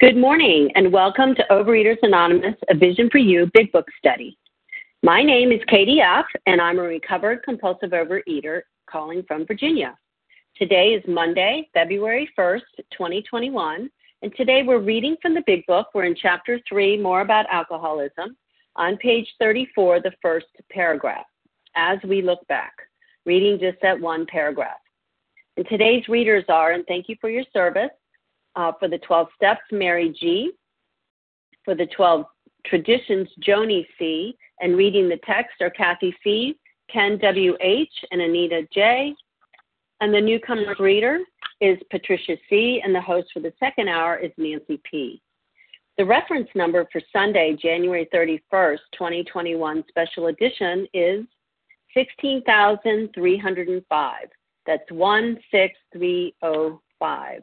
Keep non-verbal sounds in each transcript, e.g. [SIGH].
Good morning and welcome to Overeaters Anonymous, a Vision for You Big Book Study. My name is Katie F., and I'm a recovered compulsive overeater calling from Virginia. Today is Monday, February 1st, 2021, and today we're reading from the Big Book. We're in Chapter 3, More About Alcoholism, on page 34, the first paragraph. As we look back, reading just that one paragraph. And today's readers are, and thank you for your service, uh, for the 12 steps, Mary G. For the 12 traditions, Joni C. And reading the text are Kathy C., Ken W.H., and Anita J. And the newcomer reader is Patricia C., and the host for the second hour is Nancy P. The reference number for Sunday, January 31st, 2021 special edition is 16,305. That's 16305.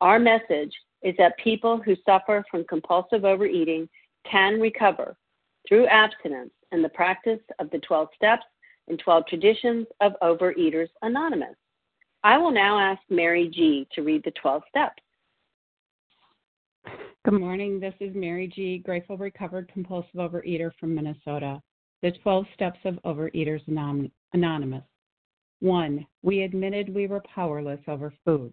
our message is that people who suffer from compulsive overeating can recover through abstinence and the practice of the 12 steps and 12 traditions of Overeaters Anonymous. I will now ask Mary G. to read the 12 steps. Good morning. This is Mary G., grateful recovered compulsive overeater from Minnesota. The 12 steps of Overeaters Anonymous. One, we admitted we were powerless over food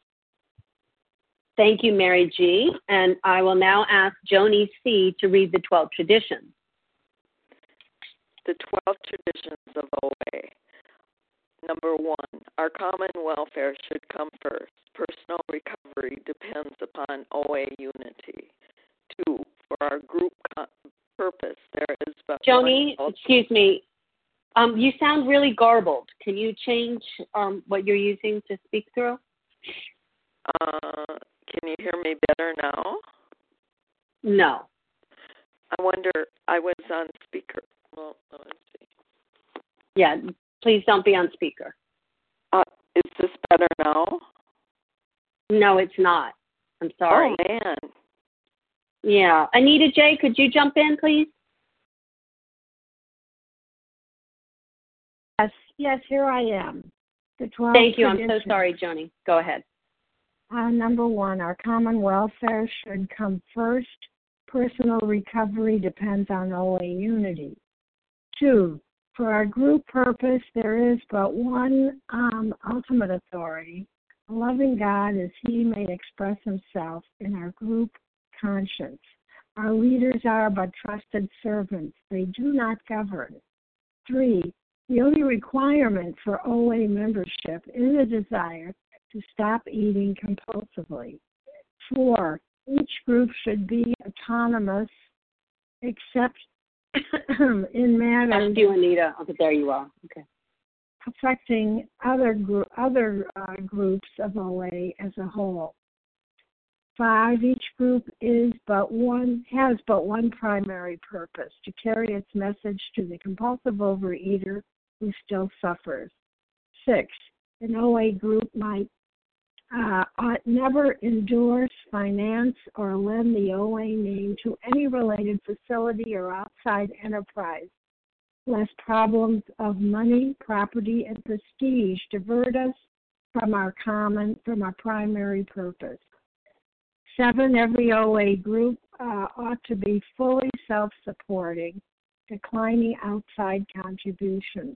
Thank you, Mary G. And I will now ask Joni C. to read the 12 traditions. The 12 traditions of OA. Number one, our common welfare should come first. Personal recovery depends upon OA unity. Two, for our group co- purpose, there is but Joni, one. excuse me. Um, you sound really garbled. Can you change um, what you're using to speak through? Uh, can you hear me better now? No. I wonder. I was on speaker. Well, let's see. Yeah, please don't be on speaker. Uh, is this better now? No, it's not. I'm sorry. Oh man. Yeah. Anita J, could you jump in, please? Yes, yes, here I am. The 12 Thank you. I'm so sorry, Joni. Go ahead. Uh, number one, our common welfare should come first. Personal recovery depends on OA unity. Two, for our group purpose, there is but one um, ultimate authority, loving God as He may express Himself in our group conscience. Our leaders are but trusted servants, they do not govern. Three, the only requirement for OA membership is a desire to stop eating compulsively. Four, each group should be autonomous except [COUGHS] in matters. That's you, Anita. Okay, there you are. Okay. Affecting other group, other uh, groups of OA as a whole. Five, each group is but one has but one primary purpose to carry its message to the compulsive overeater who still suffers. Six, an OA group might uh, ought never endorse, finance, or lend the OA name to any related facility or outside enterprise, lest problems of money, property, and prestige divert us from our common, from our primary purpose. Seven, every OA group uh, ought to be fully self supporting, declining outside contributions.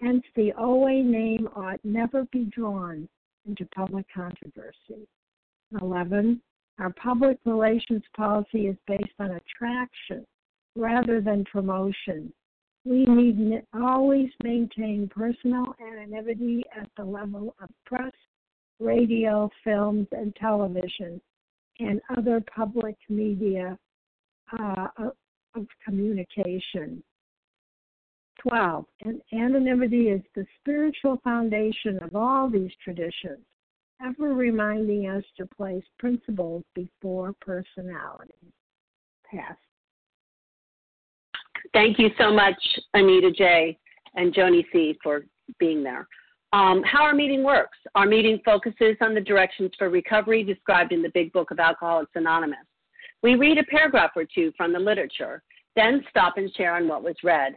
Hence, the OA name ought never be drawn into public controversy. 11. Our public relations policy is based on attraction rather than promotion. We need always maintain personal anonymity at the level of press, radio, films, and television, and other public media uh, of communication. 12. And anonymity is the spiritual foundation of all these traditions, ever reminding us to place principles before personalities. Pass. Thank you so much, Anita J. and Joni C. for being there. Um, how our meeting works. Our meeting focuses on the directions for recovery described in the Big Book of Alcoholics Anonymous. We read a paragraph or two from the literature, then stop and share on what was read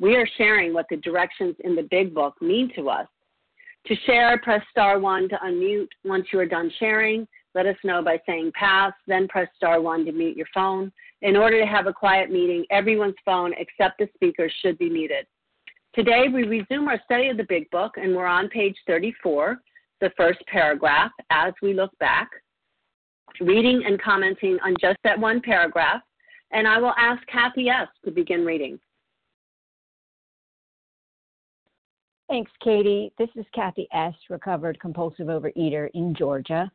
We are sharing what the directions in the big book mean to us. To share, press star one to unmute. Once you are done sharing, let us know by saying pass, then press star one to mute your phone. In order to have a quiet meeting, everyone's phone except the speaker should be muted. Today, we resume our study of the Big Book, and we're on page 34, the first paragraph, as we look back, reading and commenting on just that one paragraph. And I will ask Kathy S. to begin reading. Thanks, Katie. This is Kathy S., recovered compulsive overeater in Georgia.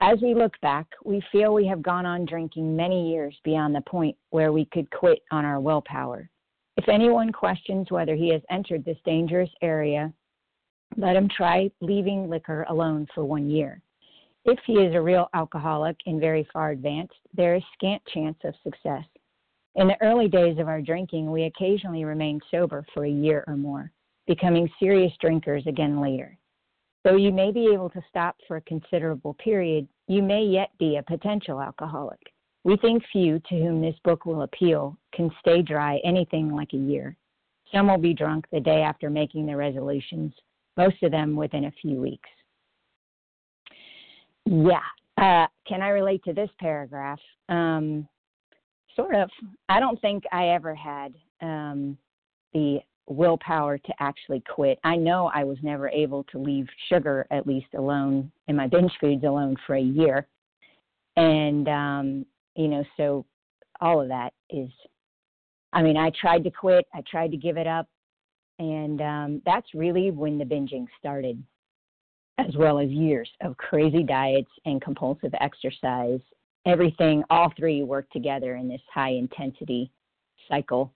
As we look back, we feel we have gone on drinking many years beyond the point where we could quit on our willpower. If anyone questions whether he has entered this dangerous area, let him try leaving liquor alone for one year. If he is a real alcoholic and very far advanced, there is scant chance of success. In the early days of our drinking, we occasionally remained sober for a year or more becoming serious drinkers again later. Though you may be able to stop for a considerable period, you may yet be a potential alcoholic. We think few to whom this book will appeal can stay dry anything like a year. Some will be drunk the day after making their resolutions, most of them within a few weeks. Yeah, uh, can I relate to this paragraph? Um, sort of. I don't think I ever had um, the willpower to actually quit. I know I was never able to leave sugar at least alone and my binge foods alone for a year. And um, you know, so all of that is I mean, I tried to quit, I tried to give it up, and um, that's really when the binging started, as well as years of crazy diets and compulsive exercise. Everything, all three work together in this high intensity cycle.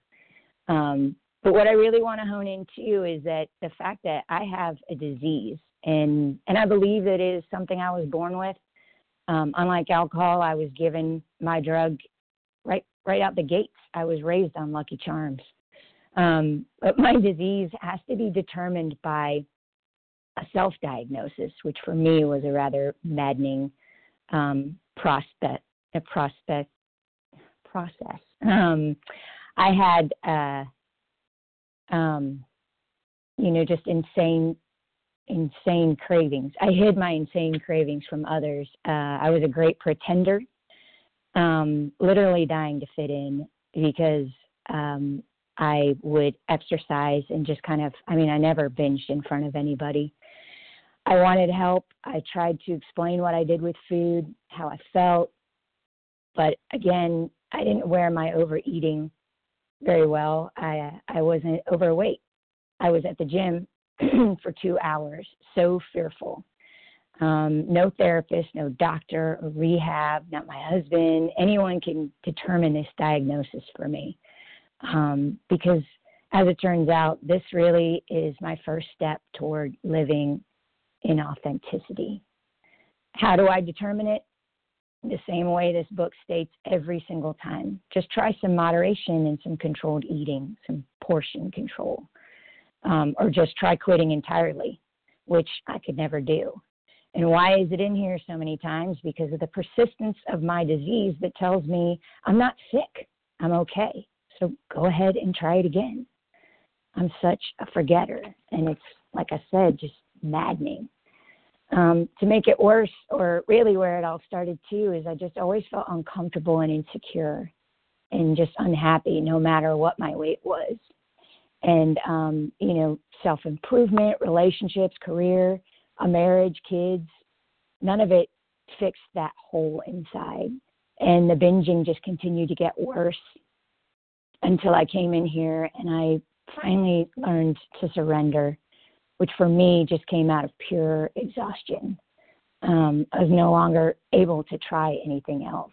Um, but what I really want to hone into is that the fact that I have a disease, and and I believe it is something I was born with. Um, unlike alcohol, I was given my drug right right out the gates. I was raised on Lucky Charms. Um, but my [LAUGHS] disease has to be determined by a self diagnosis, which for me was a rather maddening um, prospect, a prospect process. Um, I had, uh, um, you know, just insane, insane cravings. I hid my insane cravings from others. Uh, I was a great pretender, um, literally dying to fit in because um, I would exercise and just kind of, I mean, I never binged in front of anybody. I wanted help. I tried to explain what I did with food, how I felt. But again, I didn't wear my overeating very well. I I wasn't overweight. I was at the gym [CLEARS THROAT] for two hours, so fearful. Um, no therapist, no doctor or rehab, not my husband. Anyone can determine this diagnosis for me. Um, because as it turns out, this really is my first step toward living in authenticity. How do I determine it? The same way this book states every single time. Just try some moderation and some controlled eating, some portion control, um, or just try quitting entirely, which I could never do. And why is it in here so many times? Because of the persistence of my disease that tells me I'm not sick, I'm okay. So go ahead and try it again. I'm such a forgetter. And it's, like I said, just maddening. Um, to make it worse, or really where it all started too, is I just always felt uncomfortable and insecure and just unhappy no matter what my weight was. And, um, you know, self improvement, relationships, career, a marriage, kids, none of it fixed that hole inside. And the binging just continued to get worse until I came in here and I finally learned to surrender, which for me just came out of pure exhaustion. Um, I was no longer able to try anything else.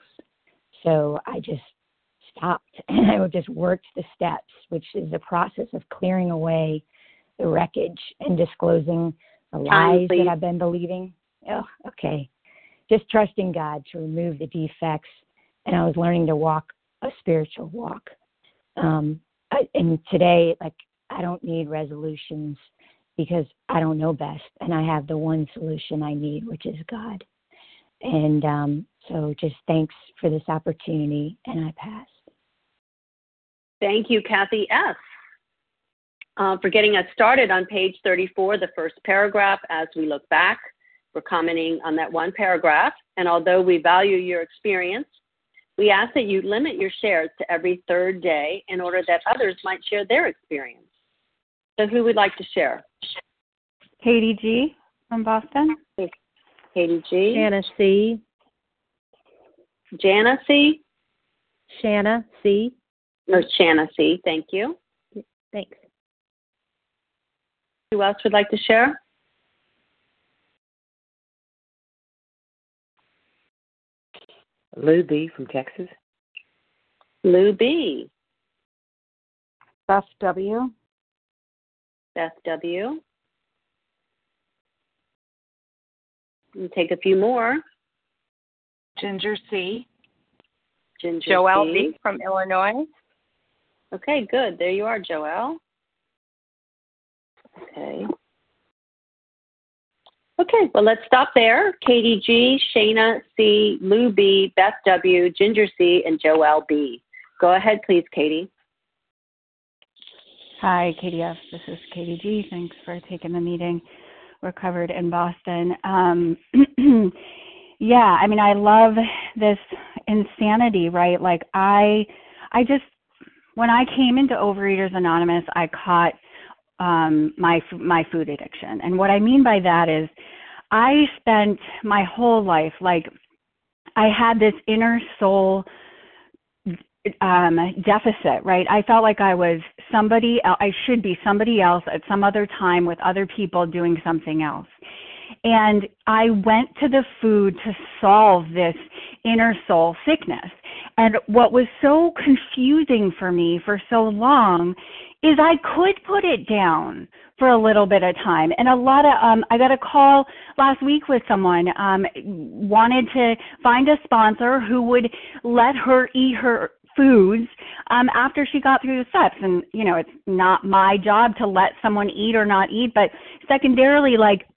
So I just stopped [LAUGHS] and I just worked the steps, which is the process of clearing away the wreckage and disclosing the lies that I've been believing. Oh, okay. Just trusting God to remove the defects. And I was learning to walk a spiritual walk um, I, and today, like, I don't need resolutions because I don't know best, and I have the one solution I need, which is God. And um, so, just thanks for this opportunity, and I pass. Thank you, Kathy F., Uh, for getting us started on page 34, the first paragraph. As we look back, we're commenting on that one paragraph. And although we value your experience, we ask that you limit your shares to every third day in order that others might share their experience. So, who would like to share? Katie G. from Boston. Katie G. Shanna C. Jana C. Shanna C. Or Shanna C. Thank you. Thanks. Who else would like to share? Lou B. from Texas. Lou B. Beth W. Beth W. And take a few more. Ginger C. Ginger Joelle C. B. from Illinois. Okay, good. There you are, Joelle. Okay. Okay, well, let's stop there. Katie G, Shayna C, Lou B, Beth W, Ginger C, and Joelle B. Go ahead, please, Katie. Hi, Katie F. This is Katie G. Thanks for taking the meeting. We're covered in Boston. Um, [CLEARS THROAT] yeah, I mean, I love this insanity, right? Like, I, I just, when I came into Overeaters Anonymous, I caught um, my my food addiction. And what I mean by that is, I spent my whole life like I had this inner soul um deficit right? I felt like i was somebody i should be somebody else at some other time with other people doing something else. And i went to the food to solve this inner soul sickness. And what was so confusing for me for so long is i could put it down for a little bit of time. And a lot of um I got a call last week with someone um wanted to find a sponsor who would let her eat her foods um after she got through the steps. And you know it's not my job to let someone eat or not eat but secondarily like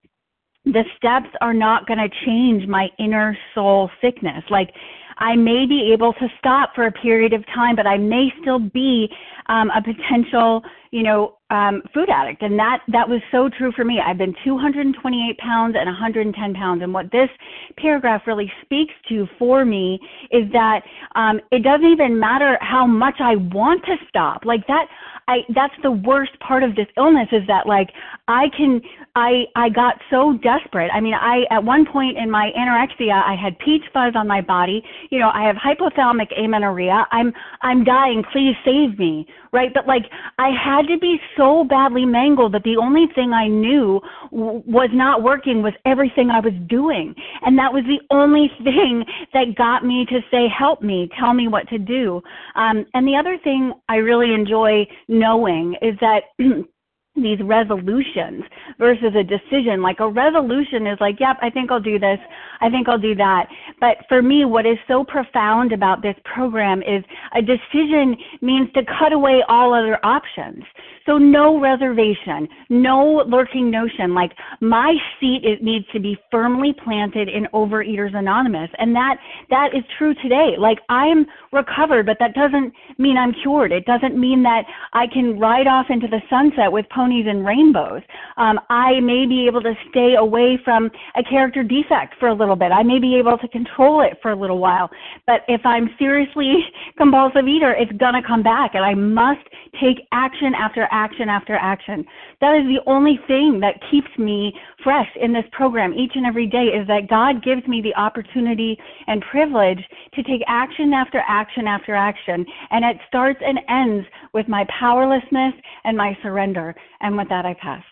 the steps are not going to change my inner soul sickness like I may be able to stop for a period of time, but I may still be um, a potential, you know, um, food addict, and that that was so true for me. I've been 228 pounds and 110 pounds, and what this paragraph really speaks to for me is that um, it doesn't even matter how much I want to stop. Like that, I that's the worst part of this illness is that like I can I I got so desperate. I mean, I at one point in my anorexia, I had peach fuzz on my body. You know, I have hypothalamic amenorrhea. I'm I'm dying. Please save me right? But like I had to be so badly mangled that the only thing I knew w- was not working was everything I was doing. And that was the only [LAUGHS] thing that got me to say, help me, tell me what to do. Um, and the other thing I really enjoy knowing is that [CLEARS THROAT] these resolutions versus a decision. Like a resolution is like, yep, I think I'll do this. I think I'll do that. But for me, what is so profound about this program is a decision means to cut away all other options. So no reservation, no lurking notion. Like my seat it needs to be firmly planted in Overeaters Anonymous. And that, that is true today. Like I'm recovered, but that doesn't mean I'm cured. It doesn't mean that I can ride off into the sunset with ponies and rainbows. Um, I may be able to stay away from a character defect for a little bit. I may be able to control it for a little while. But if I'm seriously [LAUGHS] compulsive eater, it's gonna come back and I must take action after action after action. That is the only thing that keeps me fresh in this program each and every day is that God gives me the opportunity and privilege to take action after action after action. And it starts and ends with my powerlessness and my surrender. And with that, I pass.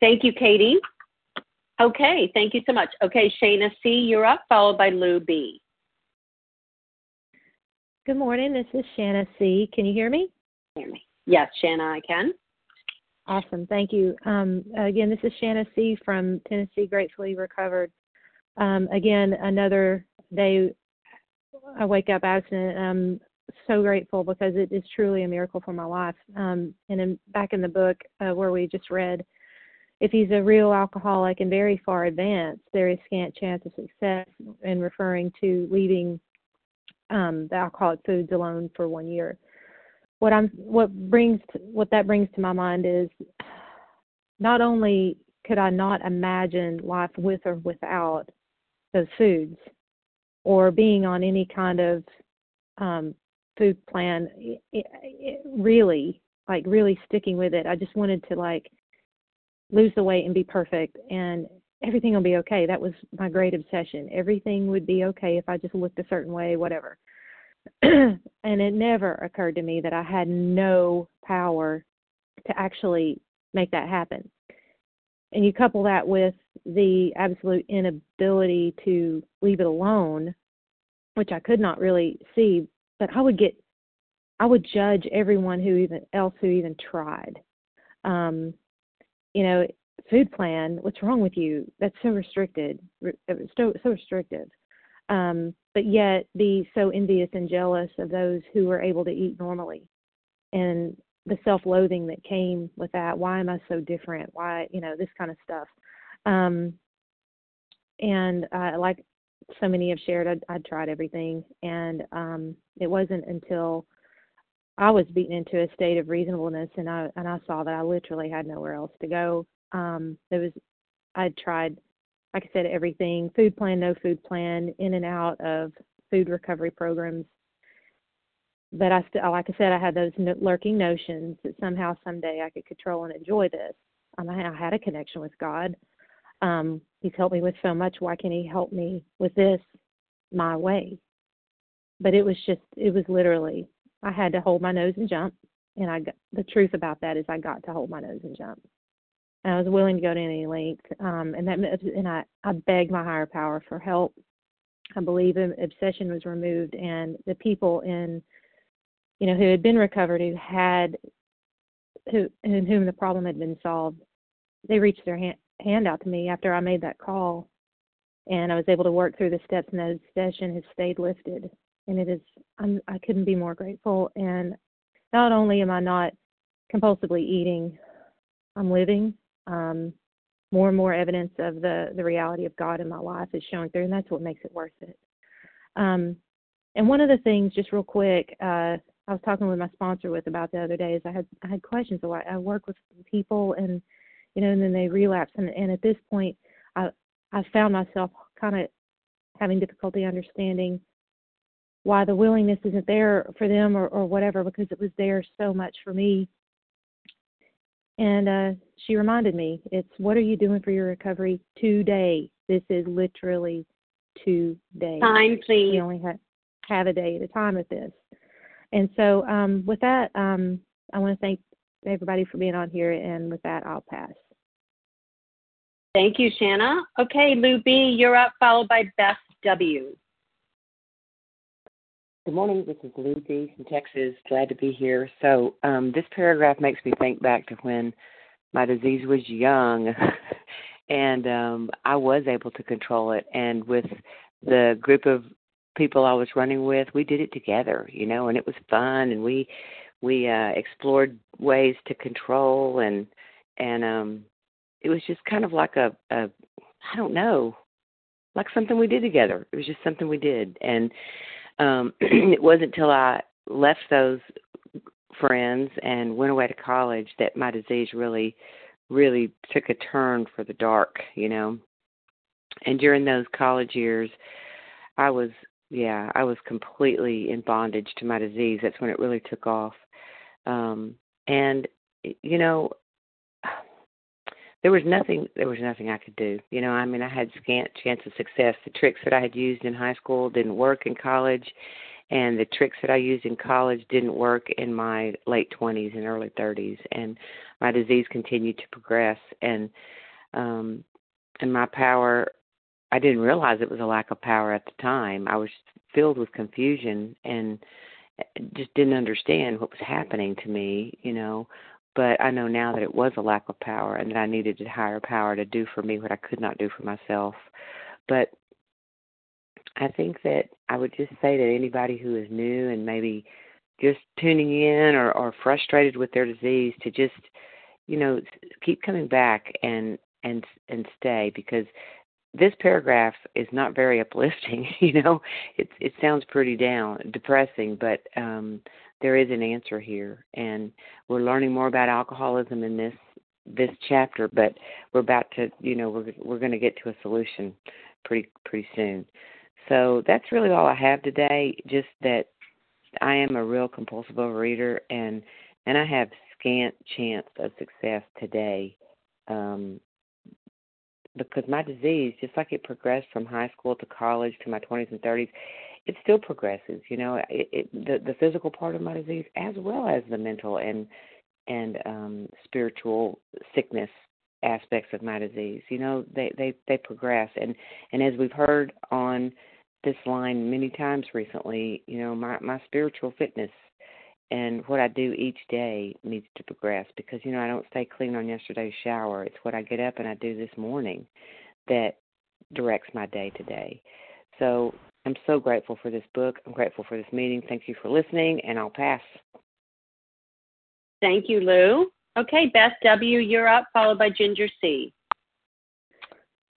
Thank you, Katie. Okay, thank you so much. Okay, Shana C., you're up, followed by Lou B. Good morning. This is Shanna C. Can you hear me? Yes, Shanna, I can. Awesome. Thank you. Um, again, this is Shanna C. from Tennessee, gratefully recovered. Um, again, another day I wake up abstinent. I'm so grateful because it is truly a miracle for my life. Um, and in, back in the book uh, where we just read, if he's a real alcoholic and very far advanced, there is scant chance of success in referring to leaving um, the alcoholic foods alone for one year. What I'm what brings to, what that brings to my mind is not only could I not imagine life with or without those foods, or being on any kind of um, food plan, it, it, really like really sticking with it. I just wanted to like lose the weight and be perfect and everything will be okay. That was my great obsession. Everything would be okay if I just looked a certain way, whatever. [CLEARS THROAT] and it never occurred to me that I had no power to actually make that happen. And you couple that with the absolute inability to leave it alone, which I could not really see, but I would get I would judge everyone who even else who even tried. Um, you know, food plan, what's wrong with you? That's so restricted, so so restrictive. Um, but yet be so envious and jealous of those who were able to eat normally, and the self-loathing that came with that. Why am I so different? Why, you know, this kind of stuff. Um, and uh, like so many have shared, I'd, I'd tried everything, and um, it wasn't until I was beaten into a state of reasonableness, and I and I saw that I literally had nowhere else to go. Um, there was, I'd tried, like I said, everything: food plan, no food plan, in and out of food recovery programs. But I still, like I said, I had those lurking notions that somehow, someday, I could control and enjoy this. Um, I had a connection with God. Um, he's helped me with so much. Why can't He help me with this? my way. But it was just, it was literally, I had to hold my nose and jump. And I got, the truth about that is I got to hold my nose and jump. And I was willing to go to any length. Um, and that, and I, I begged my higher power for help. I believe obsession was removed and the people in, you know, who had been recovered, who had, who, in whom the problem had been solved, they reached their hand, hand out to me after I made that call and I was able to work through the steps and that obsession has stayed lifted and it is I'm I couldn't be more grateful and not only am I not compulsively eating, I'm living. Um, more and more evidence of the the reality of God in my life is showing through, and that's what makes it worth it. Um, and one of the things, just real quick, uh, I was talking with my sponsor with about the other day is I had I had questions. So I, I work with people, and you know, and then they relapse, and and at this point, I I found myself kind of having difficulty understanding why the willingness isn't there for them or, or whatever because it was there so much for me. And uh, she reminded me, it's what are you doing for your recovery today? This is literally today. Time, please. We only have, have a day at a time with this. And so, um, with that, um, I want to thank everybody for being on here. And with that, I'll pass. Thank you, Shanna. Okay, Lou B., you're up, followed by Beth W. Good morning. This is Lucy from Texas. Glad to be here. So, um, this paragraph makes me think back to when my disease was young, [LAUGHS] and um, I was able to control it. And with the group of people I was running with, we did it together, you know, and it was fun. And we we uh, explored ways to control, and and um, it was just kind of like a, a I don't know, like something we did together. It was just something we did, and um, [CLEARS THROAT] it wasn't until I left those friends and went away to college that my disease really, really took a turn for the dark, you know. And during those college years, I was, yeah, I was completely in bondage to my disease. That's when it really took off. Um, and, you know, there was nothing there was nothing I could do. You know, I mean I had scant chance of success. The tricks that I had used in high school didn't work in college and the tricks that I used in college didn't work in my late 20s and early 30s and my disease continued to progress and um and my power I didn't realize it was a lack of power at the time. I was filled with confusion and just didn't understand what was happening to me, you know, but I know now that it was a lack of power and that I needed a higher power to do for me what I could not do for myself. But I think that I would just say to anybody who is new and maybe just tuning in or, or frustrated with their disease to just, you know, keep coming back and and and stay because this paragraph is not very [LAUGHS] uplifting. You know, it it sounds pretty down, depressing, but um there is an answer here, and we're learning more about alcoholism in this this chapter. But we're about to, you know, we're we're going to get to a solution pretty pretty soon. So that's really all I have today. Just that I am a real compulsive overeater, and and I have scant chance of success today. Um, because my disease, just like it progressed from high school to college to my 20s and 30s, it still progresses. You know, it, it the the physical part of my disease as well as the mental and and um spiritual sickness aspects of my disease. You know, they they they progress and and as we've heard on this line many times recently, you know, my my spiritual fitness and what I do each day needs to progress because you know I don't stay clean on yesterday's shower. It's what I get up and I do this morning that directs my day today. So I'm so grateful for this book. I'm grateful for this meeting. Thank you for listening, and I'll pass. Thank you, Lou. Okay, Beth W., you're up, followed by Ginger C.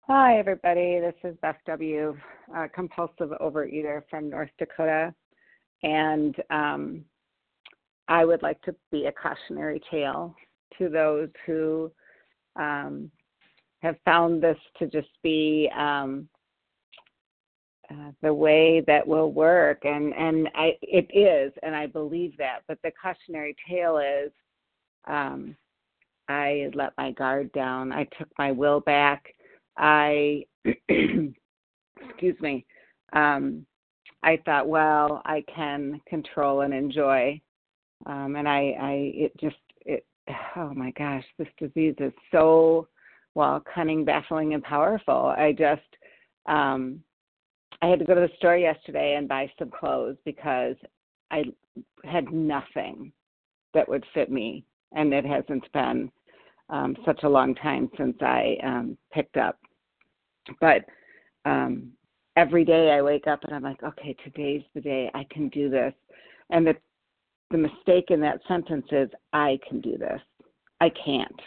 Hi, everybody. This is Beth W., compulsive overeater from North Dakota. And um, I would like to be a cautionary tale to those who um, have found this to just be um, uh, the way that will work. And and I it is and I believe that. But the cautionary tale is um I let my guard down. I took my will back. I [CLEARS THROAT] excuse me um, I thought, well, I can control and enjoy. Um, and I, I, it just, it, [SIGHS] oh my gosh, this disease is so, well, cunning, baffling, and powerful. I just, um, I had to go to the store yesterday and buy some clothes because I had nothing that would fit me, and it hasn't been um, such a long time since I um, picked up. But um, every day I wake up and I'm like, okay, today's the day I can do this. And the the mistake in that sentence is I can do this. I can't.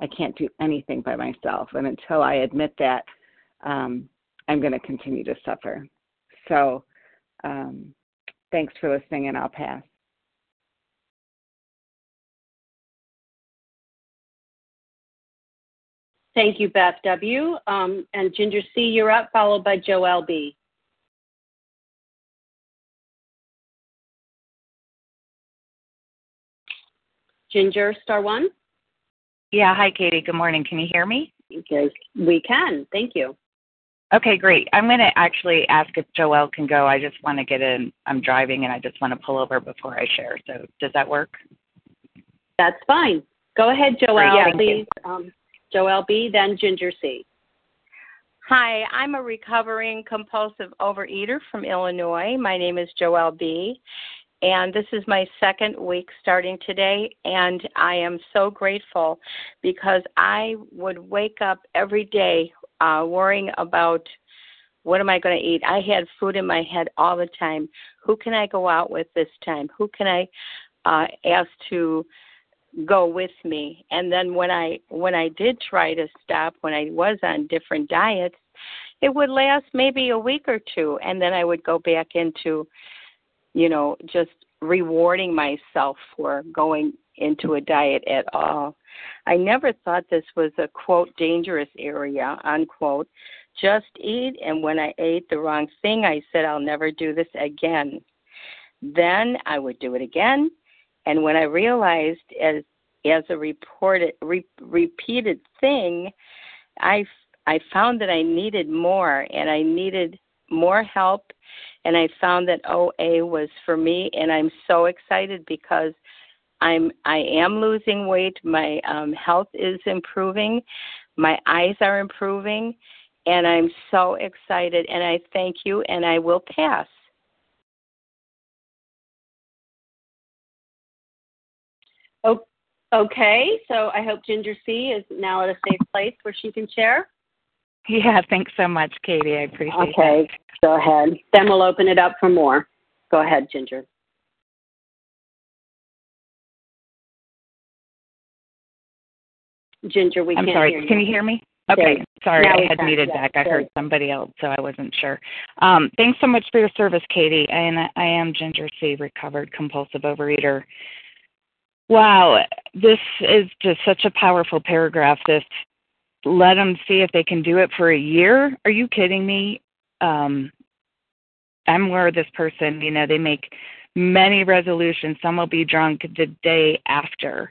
I can't do anything by myself. And until I admit that, um, I'm going to continue to suffer. So, um, thanks for listening, and I'll pass. Thank you, Beth W. Um, and Ginger C, you're up, followed by Joelle B. Ginger, star one. Yeah, hi, Katie. Good morning. Can you hear me? Okay, we can. Thank you. Okay, great. I'm going to actually ask if Joelle can go. I just want to get in. I'm driving and I just want to pull over before I share. So, does that work? That's fine. Go ahead, Joelle, Great, please. Um, Joelle B, then Ginger C. Hi, I'm a recovering compulsive overeater from Illinois. My name is Joelle B. And this is my second week starting today, and I am so grateful because I would wake up every day uh, worrying about what am I going to eat. I had food in my head all the time. Who can I go out with this time? Who can I uh, ask to go with me. And then when i when i did try to stop when i was on different diets it would last maybe a week or two and then i would go back into you know just rewarding myself for going into a diet at all. I never thought this was a quote dangerous area unquote. Just eat and when i ate the wrong thing i said i'll never do this again. Then i would do it again and when I realized as as a reported re, repeated thing, I I found that I needed more and I needed more help. And I found that OA was for me and I'm so excited because I'm I am losing weight, my um health is improving, my eyes are improving and I'm so excited and I thank you and I will pass. Okay, so I hope Ginger C is now at a safe place where she can share. Yeah, thanks so much, Katie. I appreciate it. okay, go ahead. Then we'll open it up for more. Go ahead, Ginger. Ginger, we I'm can't sorry. hear you. Can you hear me? Okay, sorry, Now I had muted back. I heard somebody else, so I wasn't sure. Um, thanks so much for your service, Katie. And I am Ginger C, recovered compulsive overeater. Wow, this is just such a powerful paragraph. This let them see if they can do it for a year. Are you kidding me? Um, I'm where this person, you know, they make many resolutions. Some will be drunk the day after.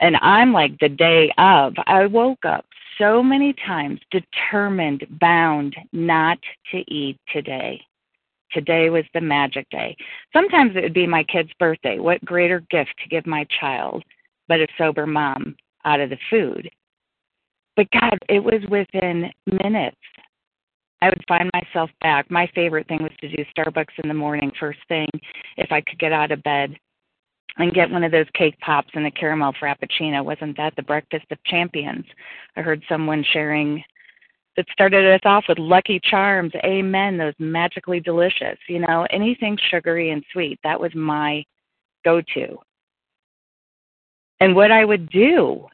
And I'm like the day of. I woke up so many times determined, bound not to eat today. Today was the magic day. Sometimes it would be my kid's birthday. What greater gift to give my child but a sober mom out of the food? But God, it was within minutes. I would find myself back. My favorite thing was to do Starbucks in the morning, first thing, if I could get out of bed, and get one of those cake pops and a caramel frappuccino. Wasn't that the breakfast of champions? I heard someone sharing that started us off with Lucky Charms. Amen. Those magically delicious. You know, anything sugary and sweet. That was my go to. And what I would do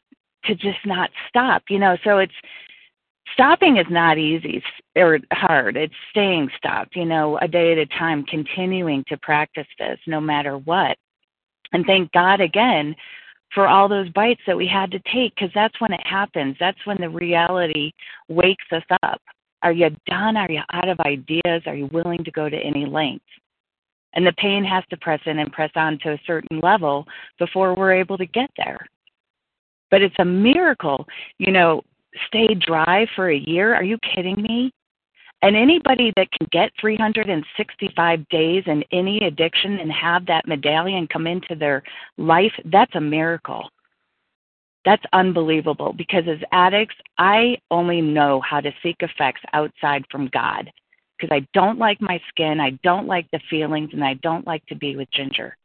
to just not stop, you know, so it's stopping is not easy or hard. It's staying stopped, you know, a day at a time, continuing to practice this no matter what. And thank God again for all those bites that we had to take because that's when it happens. That's when the reality wakes us up. Are you done? Are you out of ideas? Are you willing to go to any length? And the pain has to press in and press on to a certain level before we're able to get there. But it's a miracle, you know, stay dry for a year. Are you kidding me? And anybody that can get 365 days in any addiction and have that medallion come into their life, that's a miracle. That's unbelievable because as addicts, I only know how to seek effects outside from God because I don't like my skin, I don't like the feelings, and I don't like to be with Ginger.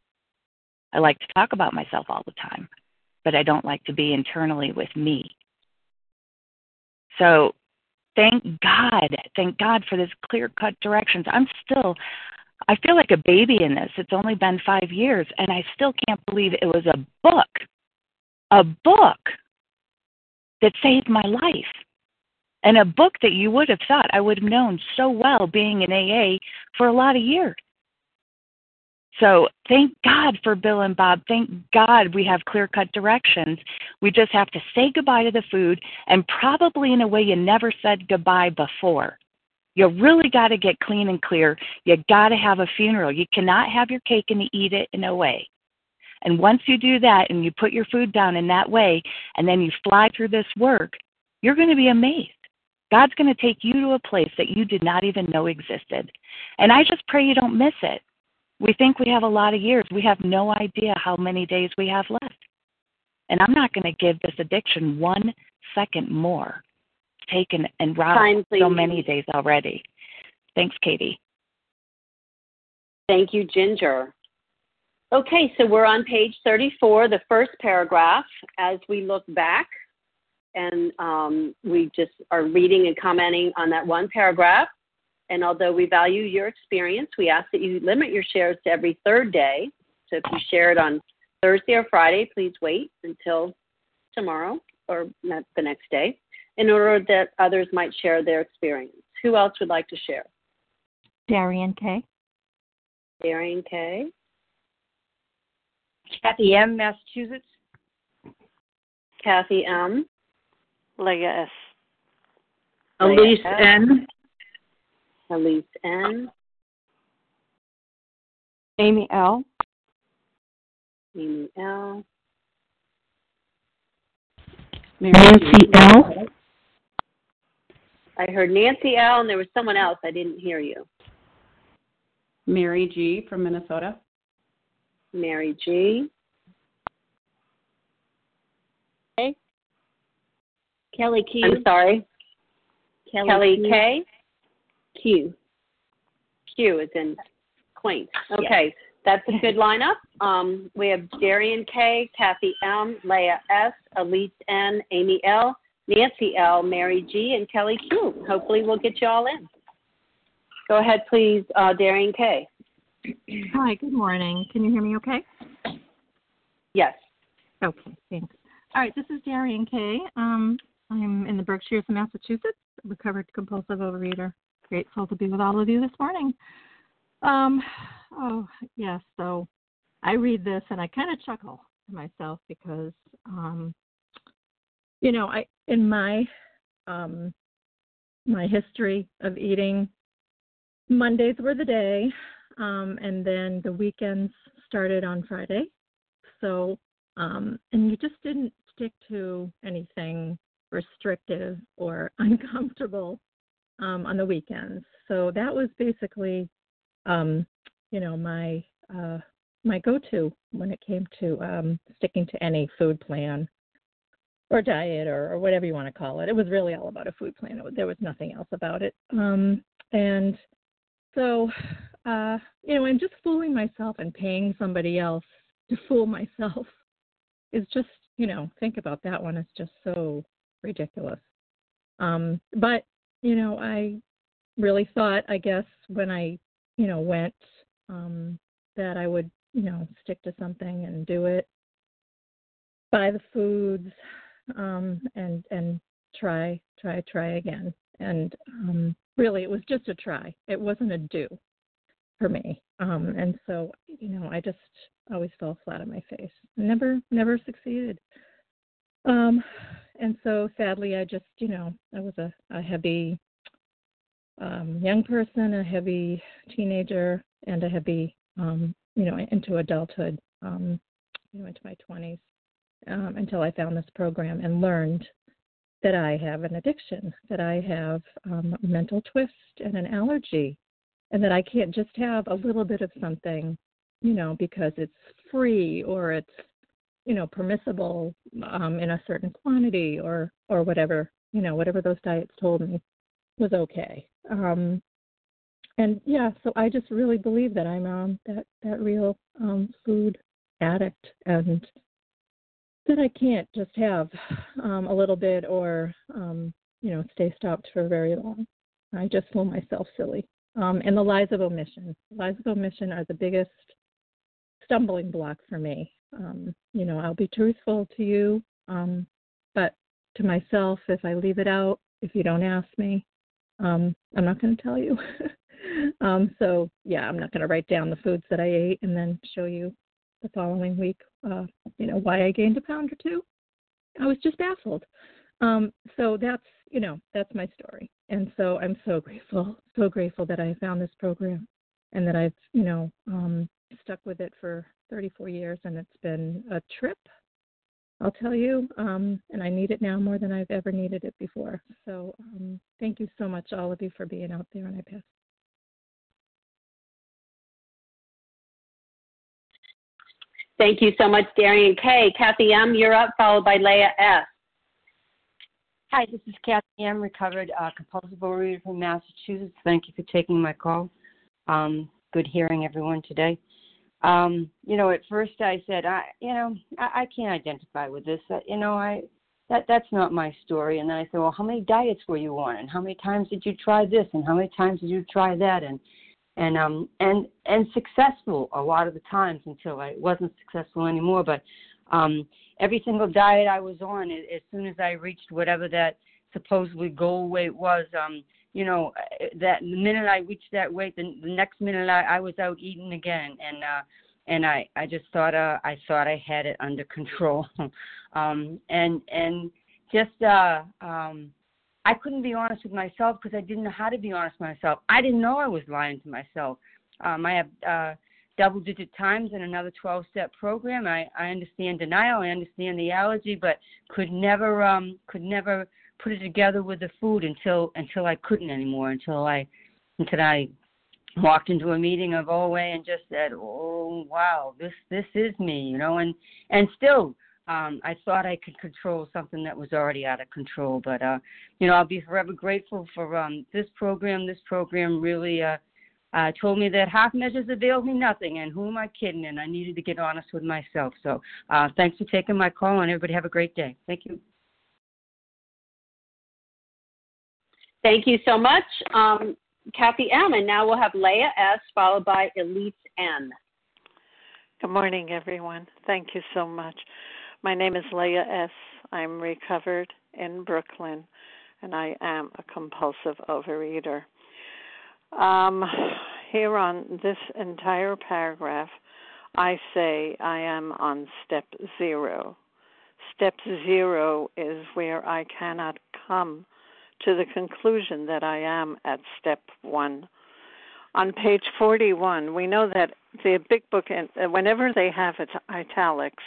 I like to talk about myself all the time, but I don't like to be internally with me. So thank God, thank God for this clear cut directions. I'm still, I feel like a baby in this. It's only been five years, and I still can't believe it was a book a book that saved my life. And a book that you would have thought I would have known so well being in AA for a lot of years. So thank God for Bill and Bob. Thank God we have clear cut directions. We just have to say goodbye to the food and probably in a way you never said goodbye before. You really got to get clean and clear. You got to have a funeral. You cannot have your cake and eat it in a way. And once you do that and you put your food down in that way, and then you fly through this work, you're going to be amazed. God's going to take you to a place that you did not even know existed. And I just pray you don't miss it. We think we have a lot of years. We have no idea how many days we have left. And I'm not going to give this addiction one second more. It's taken and robbed so many days already. Thanks, Katie. Thank you, Ginger. Okay, so we're on page 34, the first paragraph. As we look back, and um, we just are reading and commenting on that one paragraph. And although we value your experience, we ask that you limit your shares to every third day. So if you share it on Thursday or Friday, please wait until tomorrow or the next day in order that others might share their experience. Who else would like to share? Darian K. Darian K. Kathy M., Massachusetts. Kathy M. Leah S. Elise N. Elise N. Amy L. Amy L. Nancy L. I heard Nancy L. and there was someone else. I didn't hear you. Mary G. from Minnesota. Mary G. Okay. Kelly Q. I'm sorry. Kelly, Kelly Q. K. Q. Q is in quaint. Yes. Okay, that's a good lineup. Um, we have Darian K, Kathy M, Leah S, Elise N, Amy L, Nancy L, Mary G, and Kelly Q. Hopefully, we'll get you all in. Go ahead, please, uh, Darian K. Hi, good morning. Can you hear me okay? Yes. Okay, thanks. All right, this is Darian K. Um, I'm in the Berkshires of Massachusetts, recovered compulsive overeater. Grateful to be with all of you this morning. Um, oh, yes, so I read this and I kind of chuckle to myself because, um, you know, I in my um, my history of eating, Mondays were the day um, and then the weekends started on Friday. So, um, and you just didn't stick to anything restrictive or [LAUGHS] uncomfortable um, on the weekends. So that was basically, um, you know, my uh, my go-to when it came to um, sticking to any food plan or diet or, or whatever you want to call it. It was really all about a food plan. It, there was nothing else about it. Um, and so uh, you know, and just fooling myself and paying somebody else to fool myself [LAUGHS] is just, you know, think about that one. It's just so ridiculous. Um, but, you know, I really thought, I guess, when I, you know, went, um, that I would, you know, stick to something and do it, buy the foods, um, and and try, try, try again. And um, really, it was just a try. It wasn't a do for me. Um, and so, you know, I just always fell flat on my face. Never, never succeeded. Um, and so sadly, I just, you know, I was a, a heavy um, young person, a heavy teenager, and a heavy, um, you know, into adulthood, um, you know, into my 20s um, until I found this program and learned that I have an addiction, that I have um, mental twist and an allergy, and that I can't just have a little bit of something, you know, because it's free or it's, you know, permissible um, in a certain quantity or or whatever, you know, whatever those diets told me was okay. Um, and yeah, so I just really believe that I'm um, that that real um, food addict and that I can't just have um, a little bit or um, you know stay stopped for very long. I just fool myself silly. Um, and the lies of omission. Lies of omission are the biggest stumbling block for me. Um, you know, I'll be truthful to you, um, but to myself, if I leave it out, if you don't ask me, um, I'm not going to tell you. [LAUGHS] um, so yeah, I'm not going to write down the foods that I ate and then show you the following week, uh, you know, why I gained a pound or two. I was just baffled. Um, so that's, you know, that's my story. And so I'm so [LAUGHS] grateful, so grateful that I found this program and that I've, you know, um, stuck with it for 34 years and it's been a trip. I'll tell you, um, and I need it now more than I've ever needed it before. So um, thank you so much, all of you, for being out there, and I pass. Thank you so much, Darian K. Kathy M., you're up, followed by Leah S. Hi, this is Kathy M., recovered uh, compulsive overeater from Massachusetts. Thank you for taking my call. Um, good hearing everyone today. Um, you know, at first I said, I, you know, I, I can't identify with this. Uh, you know, I that that's not my story. And then I said, well, how many diets were you on, and how many times did you try this, and how many times did you try that, and and um and and successful a lot of the times until I wasn't successful anymore. But um every single diet I was on, as soon as I reached whatever that supposedly goal weight was, um, you know, that the minute I reached that weight, the, the next minute I, I was out eating again, and uh, and I I just thought uh, I thought I had it under control, [LAUGHS] um, and and just uh, um, I couldn't be honest with myself because I didn't know how to be honest with myself. I didn't know I was lying to myself. Um, I have uh, double digit times in another 12 step program. I, I understand denial. I understand the allergy, but could never um, could never put it together with the food until until I couldn't anymore. Until I until I walked into a meeting of OA and just said, "Oh wow, this this is me," you know, and and still um, I thought I could control something that was already out of control. But uh, you know, I'll be forever grateful for um, this program. This program really uh, uh, told me that half measures availed me nothing, and who am I kidding? And I needed to get honest with myself. So uh, thanks for taking my call, and everybody have a great day. Thank you. Thank you so much, um, Kathy M. And now we'll have Leah S. followed by Elise N. Good morning, everyone. Thank you so much. My name is Leah S. I'm recovered in Brooklyn, and I am a compulsive overeater. Um, here on this entire paragraph, I say I am on step zero. Step zero is where I cannot come to the conclusion that I am at step one. On page 41, we know that the big book, whenever they have it italics,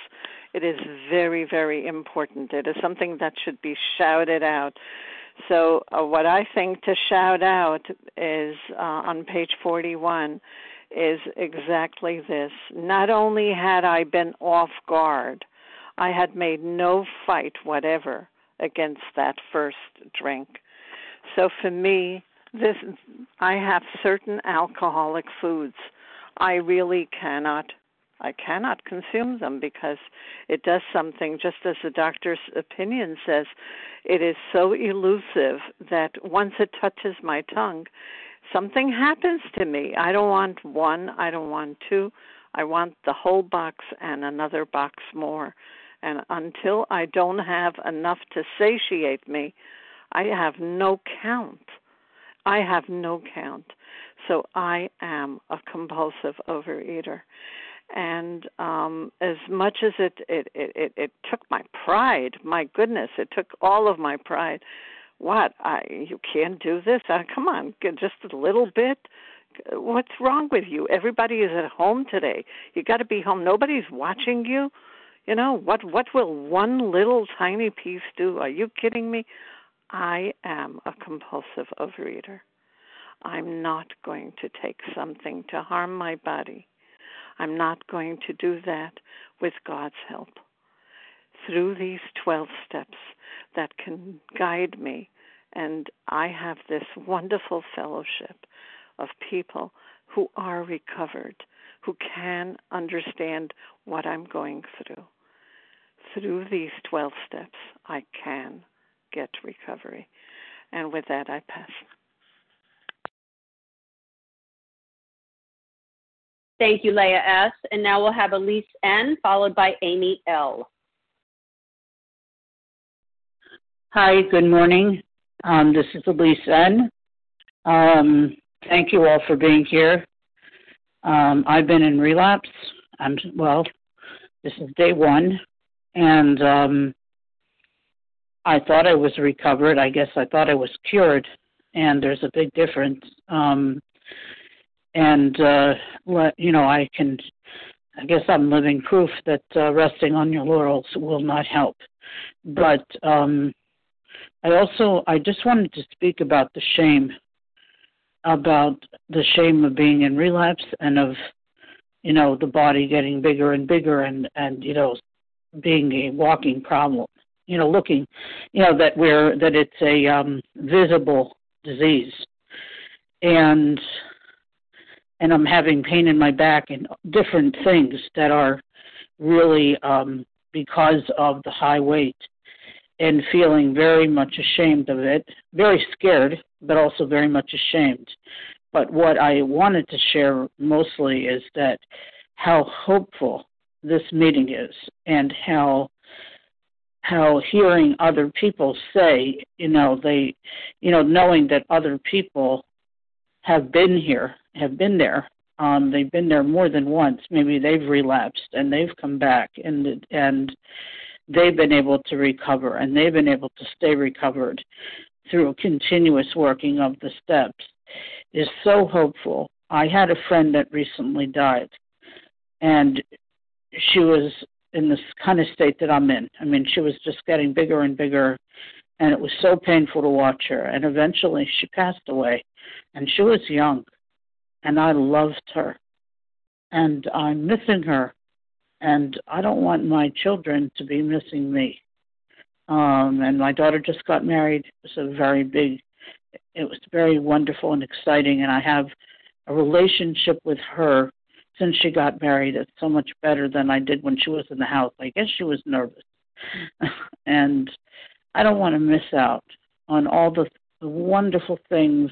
it is very, very important. It is something that should be shouted out. So, uh, what I think to shout out is uh, on page 41 is exactly this. Not only had I been off guard, I had made no fight whatever against that first drink. So for me, this I have certain alcoholic foods. I really cannot I cannot consume them because it does something, just as the doctor's opinion says, it is so elusive that once it touches my tongue, something happens to me. I don't want one, I don't want two, I want the whole box and another box more. And until I don't have enough to satiate me, I have no count. I have no count. So I am a compulsive overeater. And um as much as it it it it, it took my pride my goodness it took all of my pride. What? I you can't do this? Uh, come on just a little bit? What's wrong with you? Everybody is at home today. You got to be home. Nobody's watching you You know, what what will one little tiny piece do? Are you kidding me? I am a compulsive overeater. I'm not going to take something to harm my body. I'm not going to do that with God's help. Through these 12 steps that can guide me, and I have this wonderful fellowship of people who are recovered, who can understand what I'm going through. Through these 12 steps, I can get recovery. And with that, I pass. Thank you, Leah S. And now we'll have Elise N. followed by Amy L. Hi, good morning. Um, this is Elise N. Um, thank you all for being here. Um, I've been in relapse. I'm well. This is day one, and um, I thought I was recovered. I guess I thought I was cured, and there's a big difference. Um, and uh, let, you know, I can. I guess I'm living proof that uh, resting on your laurels will not help. But um, I also I just wanted to speak about the shame, about the shame of being in relapse and of, you know, the body getting bigger and bigger and and you know, being a walking problem you know looking you know that we're that it's a um visible disease. And and i'm having pain in my back and different things that are really um because of the high weight and feeling very much ashamed of it very scared but also very much ashamed but what i wanted to share mostly is that how hopeful this meeting is and how how hearing other people say, you know, they, you know, knowing that other people have been here, have been there. Um, they've been there more than once. Maybe they've relapsed and they've come back and and they've been able to recover and they've been able to stay recovered through continuous working of the steps is so hopeful. I had a friend that recently died and she was in this kind of state that I'm in. I mean, she was just getting bigger and bigger, and it was so painful to watch her. And eventually, she passed away, and she was young, and I loved her, and I'm missing her, and I don't want my children to be missing me. Um, and my daughter just got married. It was a very big, it was very wonderful and exciting, and I have a relationship with her since she got married it's so much better than I did when she was in the house. I guess she was nervous. [LAUGHS] and I don't want to miss out on all the, the wonderful things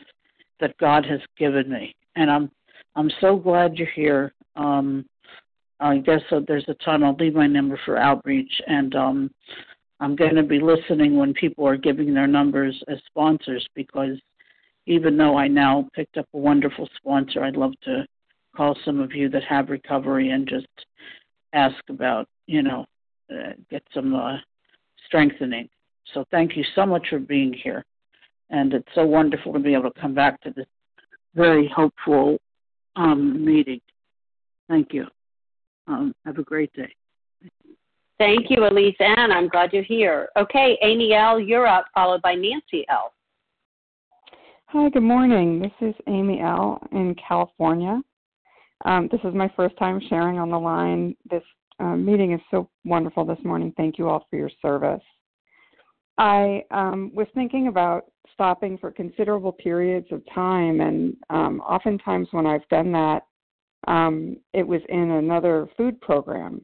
that God has given me. And I'm I'm so glad you're here. Um I guess there's a time I'll leave my number for outreach and um I'm going to be listening when people are giving their numbers as sponsors because even though I now picked up a wonderful sponsor, I'd love to call some of you that have recovery and just ask about, you know, uh, get some uh, strengthening. So thank you so much for being here. And it's so wonderful to be able to come back to this very hopeful um, meeting. Thank you. Um, have a great day. Thank you, Elise N. I'm glad you're here. Okay, Amy L., you're up, followed by Nancy L. Hi, good morning. This is Amy L. in California. Um, this is my first time sharing on the line. This uh, meeting is so wonderful this morning. Thank you all for your service. I um, was thinking about stopping for considerable periods of time, and um, oftentimes when I've done that, um, it was in another food program,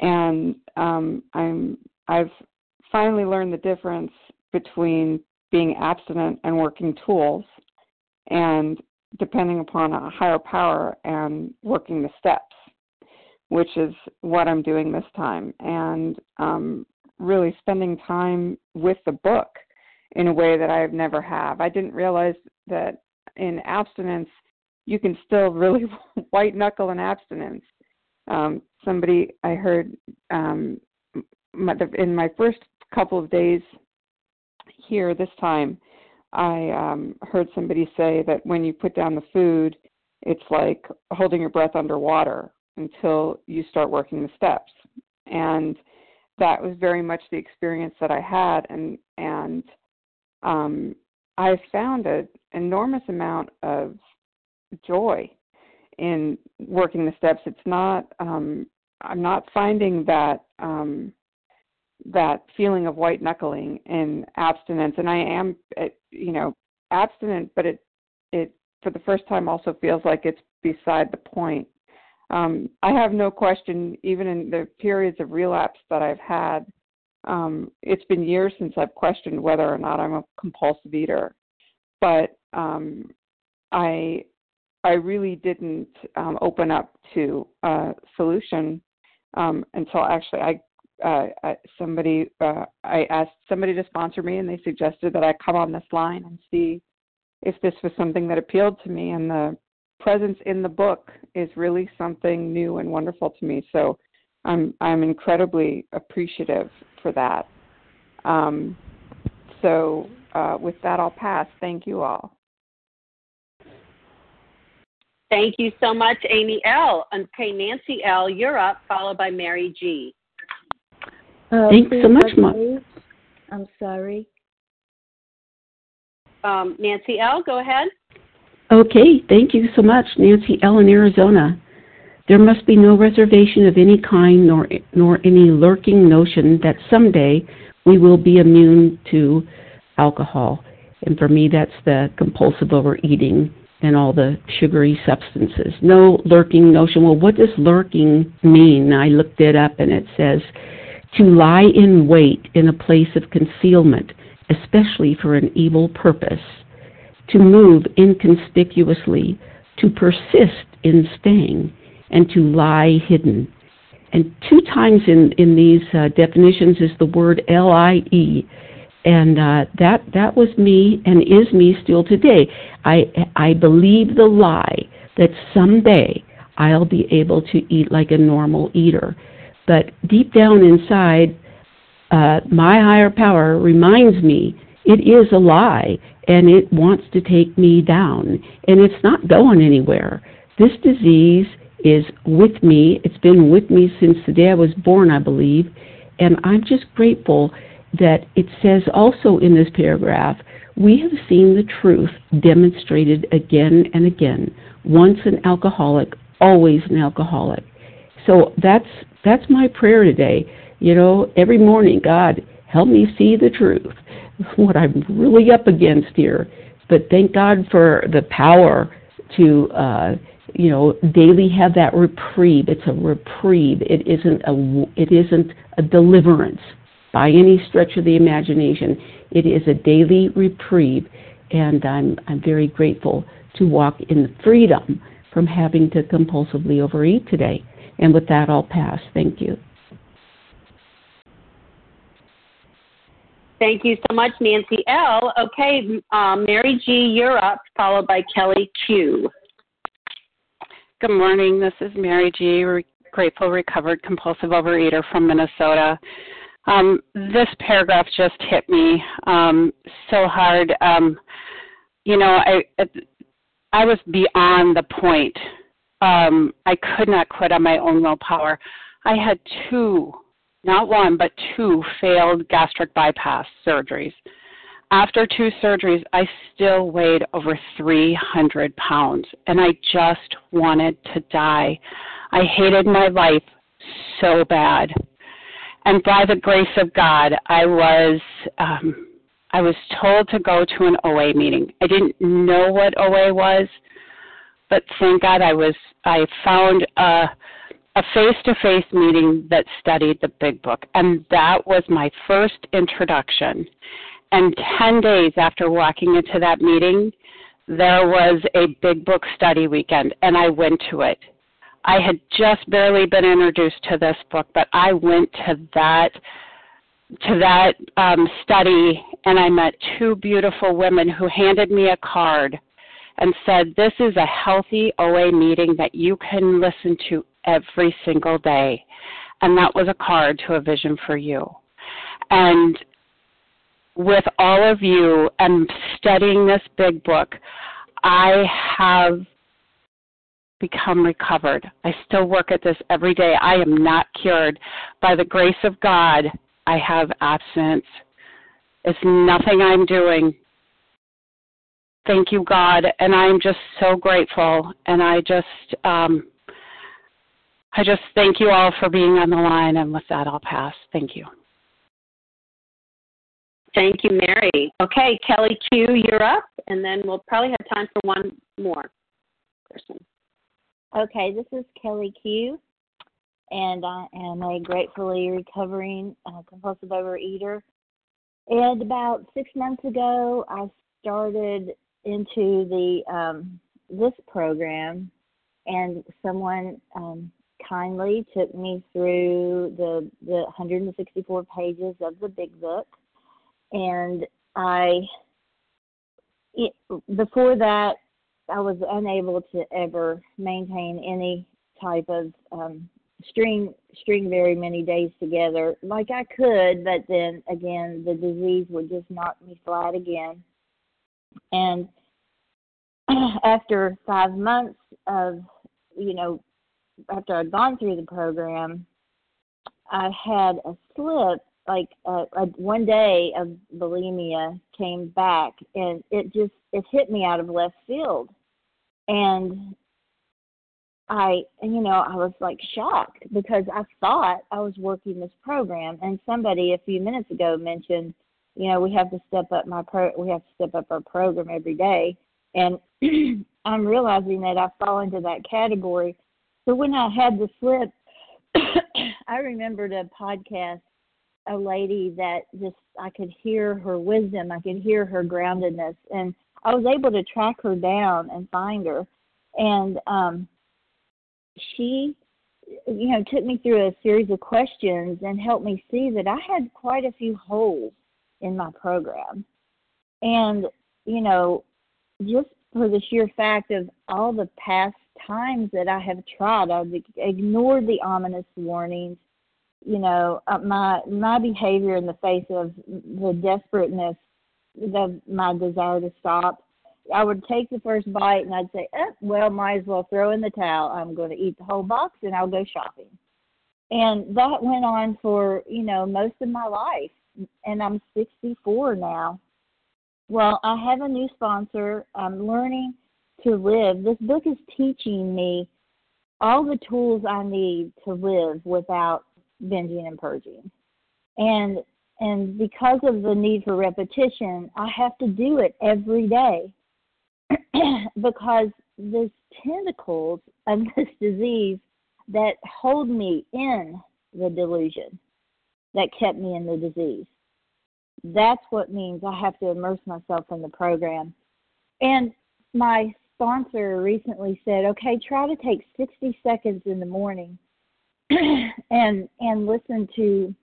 and um, I'm I've finally learned the difference between being abstinent and working tools, and depending upon a higher power and working the steps, which is what I'm doing this time, and um, really spending time with the book in a way that I've never have. I didn't realize that in abstinence you can still really [LAUGHS] white knuckle an abstinence. Um, somebody I heard um, in my first couple of days here this time I um, heard somebody say that when you put down the food, it's like holding your breath underwater until you start working the steps. and that was very much the experience that I had, and and um, I found an enormous amount of joy in working the steps. It's not um, I'm not finding that um, that feeling of white knuckling in abstinence, and I am you know abstinent, but it it for the first time also feels like it's beside the point. Um, I have no question, even in the periods of relapse that I've had, um, it's been years since I've questioned whether or not I'm a compulsive eater. But um, I I really didn't um, open up to a solution um, until actually I, uh, somebody uh, I asked somebody to sponsor me, and they suggested that I come on this line and see if this was something that appealed to me. And the presence in the book is really something new and wonderful to me. So I'm I'm incredibly appreciative for that. Um, so uh, with that, I'll pass. Thank you all. Thank you so much, Amy L. Okay, Nancy L., you're up, followed by Mary G. Uh, Thanks so much, Mom. I'm sorry. Um, Nancy L., go ahead. Okay, thank you so much, Nancy L. in Arizona. There must be no reservation of any kind nor, nor any lurking notion that someday we will be immune to alcohol. And for me, that's the compulsive overeating and all the sugary substances. No lurking notion. Well, what does lurking mean? I looked it up and it says to lie in wait in a place of concealment, especially for an evil purpose, to move inconspicuously, to persist in staying, and to lie hidden. And two times in, in these uh, definitions is the word L I E and uh, that that was me and is me still today. I I believe the lie that someday I'll be able to eat like a normal eater, but deep down inside, uh, my higher power reminds me it is a lie and it wants to take me down, and it's not going anywhere. This disease is with me. It's been with me since the day I was born, I believe, and I'm just grateful that it says also in this paragraph, we have seen the truth demonstrated again and again. Once an alcoholic, always an alcoholic. So that's that's my prayer today. You know, every morning, God, help me see the truth. [LAUGHS] What I'm really up against here. But thank God for the power to uh, you know daily have that reprieve. It's a reprieve. It isn't a it isn't a deliverance by any stretch of the imagination. It is a daily reprieve, and I'm, I'm very grateful to walk in freedom from having to compulsively overeat today. And with that, I'll pass. Thank you. Thank you so much, Nancy L. Okay, um, Mary G., you're up, followed by Kelly Q. Good morning. This is Mary G., grateful recovered compulsive overeater from Minnesota. Um, this paragraph just hit me um, so hard. Um, you know, I I was beyond the point. Um, I could not quit on my own willpower. I had two, not one, but two failed gastric bypass surgeries. After two surgeries, I still weighed over 300 pounds, and I just wanted to die. I hated my life so bad and by the grace of God, I was um, I was told to go to an OA meeting. I didn't know what OA was, but thank God I was I found a a face-to-face meeting that studied the Big Book, and that was my first introduction. And 10 days after walking into that meeting, there was a Big Book study weekend, and I went to it. I had just barely been introduced to this book, but I went to that to that um, study and I met two beautiful women who handed me a card and said, This is a healthy OA meeting that you can listen to every single day. And that was a card to a vision for you. And with all of you and studying this big book, I have become recovered. I still work at this every day. I am not cured. By the grace of God, I have abstinence. It's nothing I'm doing. Thank you, God, and I'm just so grateful. And I just, um, I just thank you all for being on the line. And with that, I'll pass. Thank you. Thank you, Mary. Okay, Kelly Q, you're up, and then we'll probably have time for one more person. Okay, this is Kelly Q, and I am a gratefully recovering uh, compulsive overeater. And about six months ago, I started into the um, this program, and someone um, kindly took me through the the 164 pages of the Big Book and I it, before that I was unable to ever maintain any type of um, string string very many days together like I could, but then again the disease would just knock me flat again. And [CLEARS THROAT] after five months of you know after I'd gone through the program, I had a slip like uh, uh, one day of bulimia came back and it just it hit me out of left field and i you know i was like shocked because i thought i was working this program. And somebody a few minutes ago mentioned you know we have to step up my pro we have to step up our program every day. And [CLEARS THROAT] i'm realizing that i fall into that category. So when i had the slip [CLEARS THROAT] i remembered a podcast a lady that just I could hear her wisdom, I could hear her groundedness, and I was able to track her down and find her. And um, she, you know, took me through a series of questions and helped me see that I had quite a few holes in my program. And you know, just for the sheer fact of all the past times that I have tried, I've ignored the ominous warnings you know uh, my my behavior in the face of the desperateness of my desire to stop. I would take the first bite and i'd say eh, well might as well throw in the towel. I'm going to eat the whole box and i'll go shopping. And that went on for you know most of my life and i'm 64 now. Well i have a new sponsor. I'm learning to live. This book is teaching me all the tools i need to live without binging and purging. And and because of the need for repetition, I have to do it every day [CLEARS THROAT] because there's tentacles of [LAUGHS] this disease that hold me in the delusion that kept me in the disease. That's what means I have to immerse myself in the program. And my sponsor recently said, okay, try to take 60 seconds in the morning [CLEARS THROAT] and and listen to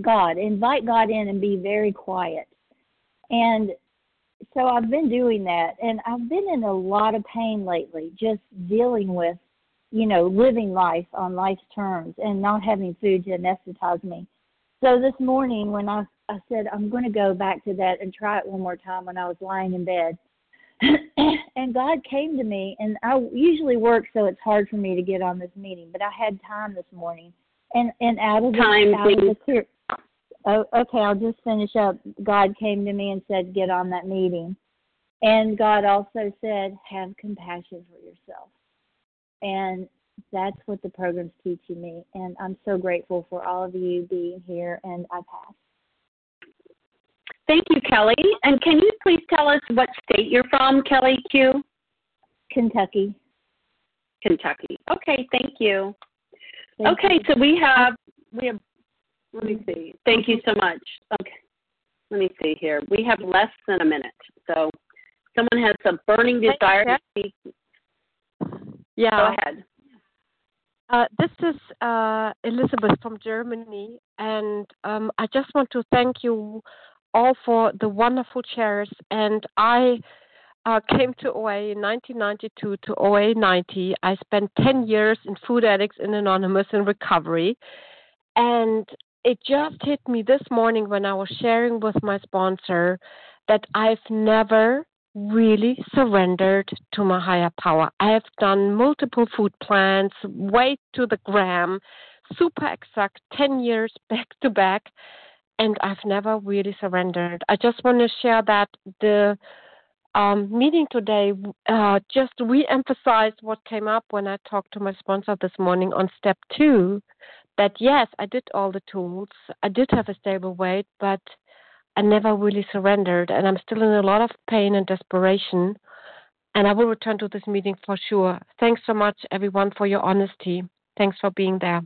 God. Invite God in and be very quiet. And so I've been doing that and I've been in a lot of pain lately just dealing with, you know, living life on life's terms and not having food to anesthetize me. So this morning when I I said I'm going to go back to that and try it one more time when I was lying in bed. [CLEARS THROAT] and God came to me, and I usually work, so it's hard for me to get on this meeting. But I had time this morning, and and out of the time, out of the clear. Oh, okay, I'll just finish up. God came to me and said, "Get on that meeting," and God also said, "Have compassion for yourself," and that's what the program's teaching me. And I'm so grateful for all of you being here. And I pass. Thank you, Kelly. And can you please tell us what state you're from, Kelly Q? Kentucky. Kentucky. Okay, thank you. Thank okay, you. so we have we have let me see. Thank you so much. Okay. Let me see here. We have less than a minute. So someone has a burning desire to speak. Yeah. Go ahead. Uh, this is uh, Elizabeth from Germany, and um, I just want to thank you all for the wonderful chairs. And I uh, came to OA in 1992 to OA 90. I spent 10 years in Food Addicts in Anonymous in recovery. And it just hit me this morning when I was sharing with my sponsor that I've never really surrendered to my higher power. I have done multiple food plans, weight to the gram, super exact, 10 years [LAUGHS] back to back, and I've never really surrendered. I just want to share that the um, meeting today uh, just re-emphasized what came up when I talked to my sponsor this morning on step two. That yes, I did all the tools, I did have a stable weight, but I never really surrendered, and I'm still in a lot of pain and desperation. And I will return to this meeting for sure. Thanks so much, everyone, for your honesty. Thanks for being there.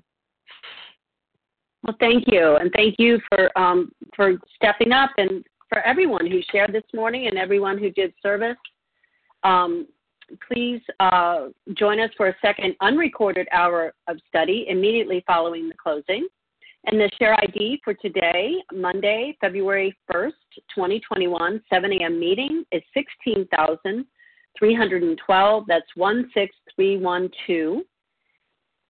Well, thank you, and thank you for um, for stepping up, and for everyone who shared this morning, and everyone who did service. Um, please uh, join us for a second unrecorded hour of study immediately following the closing. And the share ID for today, Monday, February 1st, 2021, 7 a.m. meeting is 16,312. That's 16312.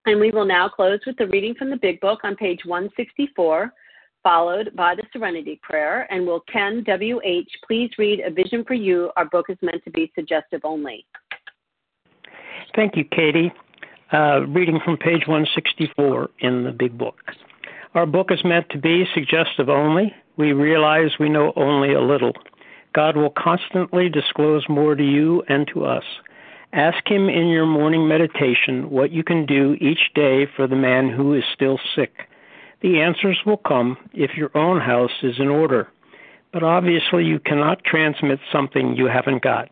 And we will now close with the reading from the Big Book on page 164, followed by the Serenity Prayer. And will Ken W.H. please read A Vision for You? Our book is meant to be suggestive only. Thank you, Katie. Uh, reading from page 164 in the Big Book. Our book is meant to be suggestive only. We realize we know only a little. God will constantly disclose more to you and to us. Ask Him in your morning meditation what you can do each day for the man who is still sick. The answers will come if your own house is in order. But obviously, you cannot transmit something you haven't got.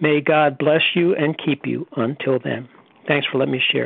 May God bless you and keep you until then. Thanks for letting me share.